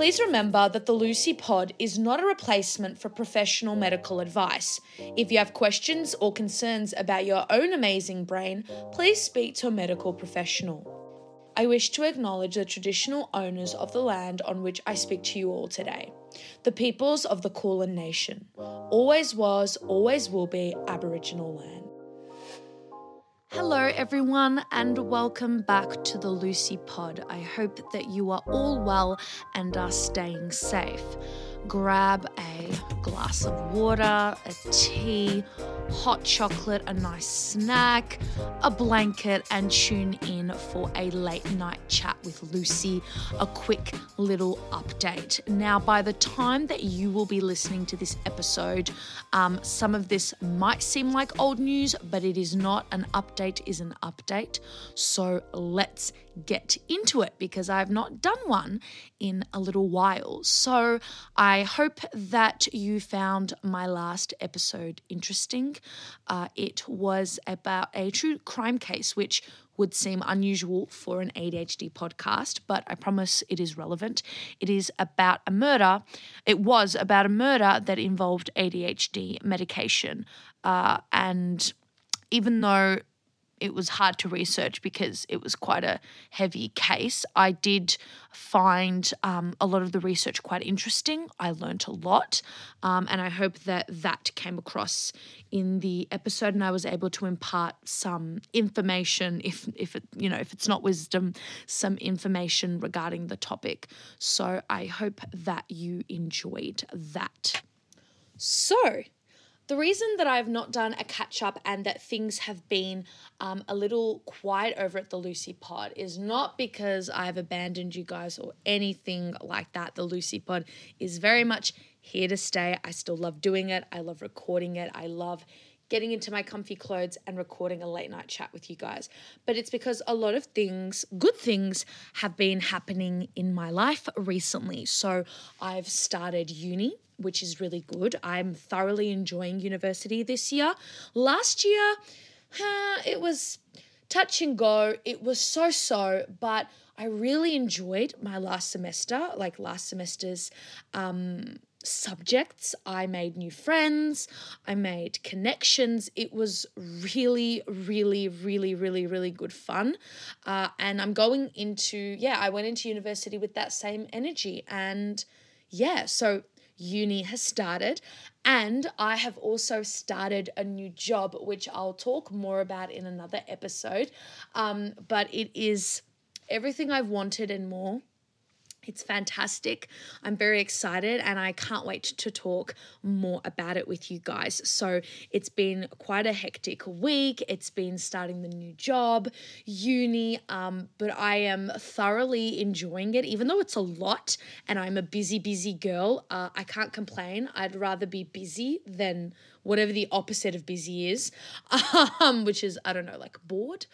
Please remember that the Lucie Pod is not a replacement for professional medical advice. If you have questions or concerns about your own amazing brain, please speak to a medical professional. I wish to acknowledge the traditional owners of the land on which I speak to you all today, the peoples of the Kulin Nation. Always was, always will be Aboriginal land. Hello, everyone, and welcome back to the Lucie Pod. I hope that you are all well and are staying safe. Grab a glass of water, a tea, hot chocolate, a nice snack, a blanket, and tune in for a late night chat with Lucie, a quick little update. Now, by the time that you will be listening to this episode, um, some of this might seem like old news, but it is not. An update is an update. So let's get into it because I've not done one in a little while. So I hope that you found my last episode interesting. Uh, it was about a true crime case, which would seem unusual for an ADHD podcast, but I promise it is relevant. It is about a murder. It was about a murder that involved ADHD medication. Uh, and even though it was hard to research because it was quite a heavy case. I did find um, a lot of the research quite interesting. I learnt a lot, um, and I hope that that came across in the episode, and I was able to impart some information, if if it you know if it's not wisdom, some information regarding the topic. So I hope that you enjoyed that. So the reason that I've not done a catch up and that things have been um, a little quiet over at the Lucie Pod is not because I've abandoned you guys or anything like that. The Lucie Pod is very much here to stay. I still love doing it, I love recording it, I love getting into my comfy clothes and recording a late night chat with you guys. But it's because a lot of things, good things, have been happening in my life recently. So I've started uni which is really good. I'm thoroughly enjoying university this year. Last year, uh, it was touch and go. It was so so, but I really enjoyed my last semester, like last semester's um, subjects. I made new friends, I made connections. It was really, really, really, really, really good fun. Uh, and I'm going into, yeah, I went into university with that same energy. And yeah, so uni has started. And I have also started a new job, which I'll talk more about in another episode. Um, but it is everything I've wanted and more. It's fantastic. I'm very excited and I can't wait to talk more about it with you guys. So, it's been quite a hectic week. It's been starting the new job, uni, um, but I am thoroughly enjoying it, even though it's a lot and I'm a busy, busy girl. Uh, I can't complain. I'd rather be busy than whatever the opposite of busy is, um, which is, I don't know, like bored.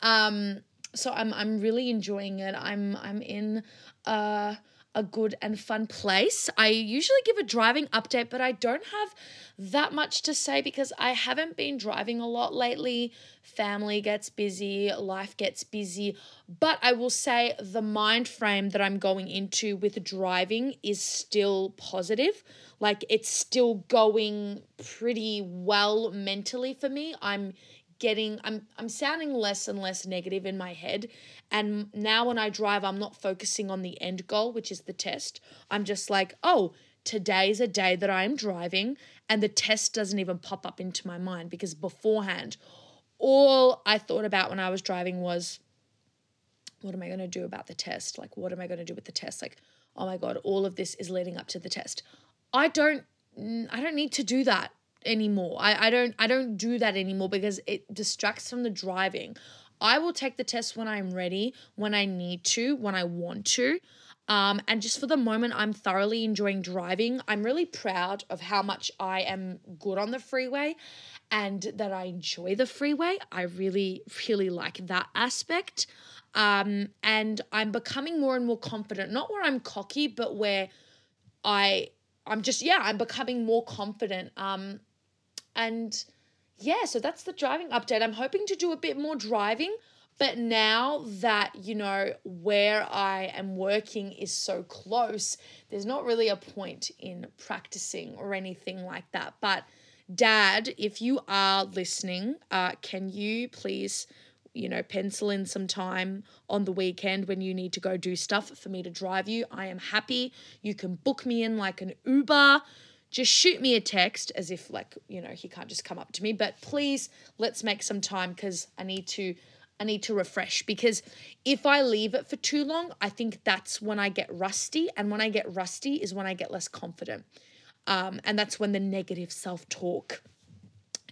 Um, so I'm I'm really enjoying it. I'm I'm in a, a good and fun place. I usually give a driving update, but I don't have that much to say because I haven't been driving a lot lately. Family gets busy, life gets busy, but I will say the mind frame that I'm going into with driving is still positive. Like it's still going pretty well mentally for me. I'm getting I'm I'm sounding less and less negative in my head and now when I drive I'm not focusing on the end goal which is the test. I'm just like, "Oh, today's a day that I am driving and the test doesn't even pop up into my mind because beforehand all I thought about when I was driving was what am I going to do about the test? Like what am I going to do with the test? Like, oh my god, all of this is leading up to the test. I don't I don't need to do that anymore. I, I don't I don't do that anymore because it distracts from the driving. I will take the test when I'm ready, when I need to, when I want to. Um, and just for the moment, I'm thoroughly enjoying driving. I'm really proud of how much I am good on the freeway and that I enjoy the freeway. I really, really like that aspect. Um, and I'm becoming more and more confident, not where I'm cocky, but where I I'm just yeah, I'm becoming more confident. Um, and yeah, so that's the driving update. I'm hoping to do a bit more driving But now that, you know, where I am working is so close, there's not really a point in practicing or anything like that. But, Dad, if you are listening, uh, can you please you know, pencil in some time on the weekend when you need to go do stuff for me to drive you. I am happy. You can book me in like an Uber. Just shoot me a text as if, like, you know, he can't just come up to me. But please, let's make some time because I need to. I need to refresh because if I leave it for too long, I think that's when I get rusty. And when I get rusty is when I get less confident. Um, and that's when the negative self talk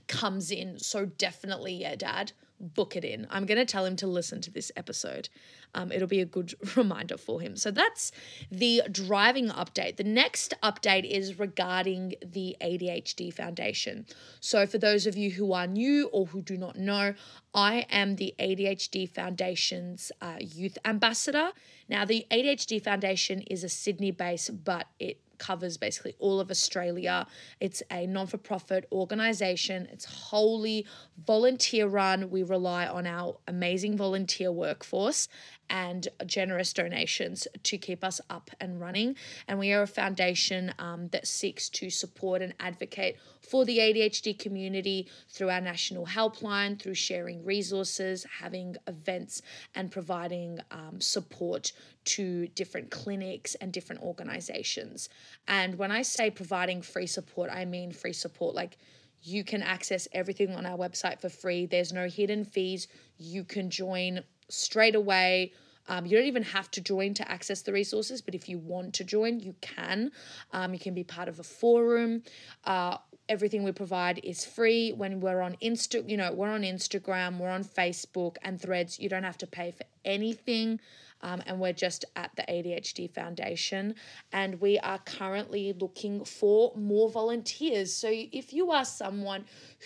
comes in. So definitely, yeah, dad, book it in. I'm going to tell him to listen to this episode. Um, it'll be a good reminder for him. So that's the driving update. The next update is regarding the ADHD Foundation. So, for those of you who are new or who do not know, I am the ADHD Foundation's uh, youth ambassador. Now, the ADHD Foundation is a Sydney base, but it covers basically all of Australia. It's a non for profit organization, it's wholly volunteer run. We rely on our amazing volunteer workforce and generous donations to keep us up and running. And we are a foundation um, that seeks to support and advocate for the ADHD community through our national helpline, through sharing resources, having events, and providing um, support to different clinics and different organizations. And when I say providing free support, I mean free support like you can access everything on our website for free. There's no hidden fees. You can join straight away. Um, you don't even have to join to access the resources, but if you want to join, you can. Um, you can be part of a forum. Uh, everything we provide is free. When we're on Insta, you know, we're on Instagram, we're on Facebook and Threads. You don't have to pay for anything. Um, and we're just at the ADHD Foundation. And we are currently looking for more volunteers. So if you are someone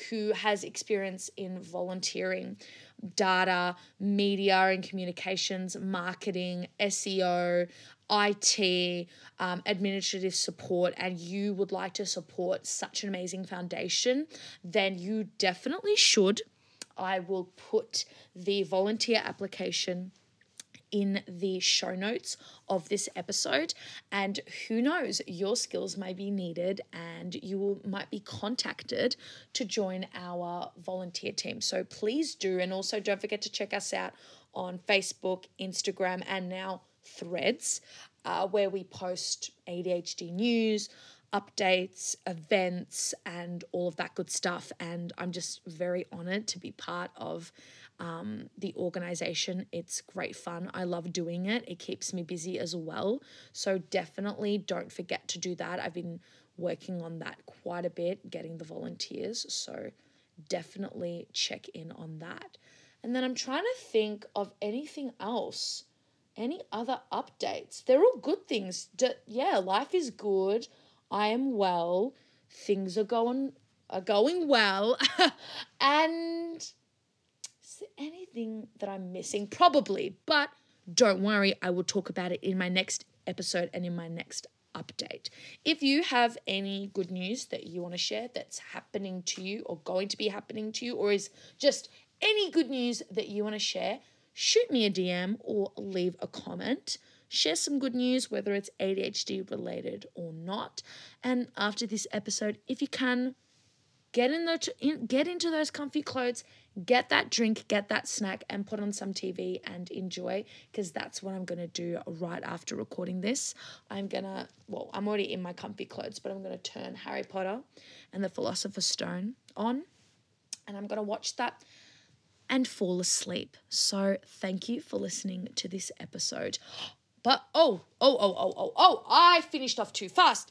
who has experience in volunteering, data, media and communications, marketing, SEO, IT, um, administrative support, and you would like to support such an amazing foundation, then you definitely should. I will put the volunteer application in the show notes of this episode. And who knows your skills may be needed and you will might be contacted to join our volunteer team. So please do. And also don't forget to check us out on facebook instagram and now threads uh, where we post adhd news updates, events, and all of that good stuff. And I'm just very honored to be part of um, the organization. It's great fun. I love doing it. It keeps me busy as well. So definitely don't forget to do that. I've been working on that quite a bit, getting the volunteers. So definitely check in on that. And then I'm trying to think of anything else, any other updates. They're all good things. D- yeah, life is good. I am well. Things are going are going well. and anything that I'm missing? Probably, but don't worry, I will talk about it in my next episode and in my next update. If you have any good news that you want to share that's happening to you or going to be happening to you, or is just any good news that you want to share, shoot me a DM or leave a comment. Share some good news, whether it's ADHD related or not. And after this episode, if you can, get in the get into those comfy clothes get that drink, get that snack, and put on some TV and enjoy because that's what I'm to do right after recording this. I'm to, well, I'm already in my comfy clothes, but I'm to turn Harry Potter and the Philosopher's Stone on and I'm to watch that and fall asleep. So thank you for listening to this episode. But oh, oh, oh, oh, oh, oh, I finished off too fast.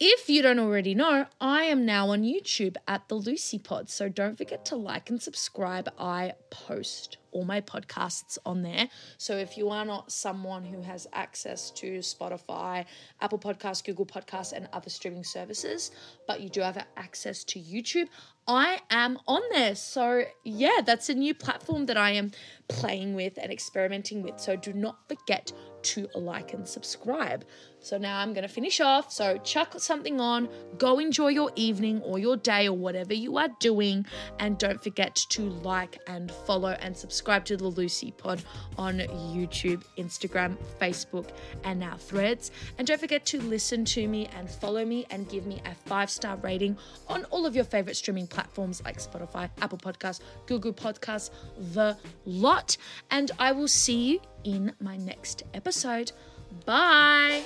If you don't already know, I am now on YouTube at the Lucie Pod. So don't forget to like and subscribe. I post all my podcasts on there. So if you are not someone who has access to Spotify, Apple Podcasts, Google Podcasts, and other streaming services, but you do have access to YouTube, I am on there. So, yeah, that's a new platform that I am playing with and experimenting with. So, do not forget to like and subscribe. So, now I'm going to finish off. So, chuck something on, go enjoy your evening or your day or whatever you are doing. And don't forget to like and follow and subscribe to the Lucie Pod on YouTube, Instagram, Facebook, and now Threads. And don't forget to listen to me and follow me and give me a five star rating on all of your favorite streaming platforms like Spotify, Apple Podcasts, Google Podcasts, the lot. And I will see you in my next episode. Bye.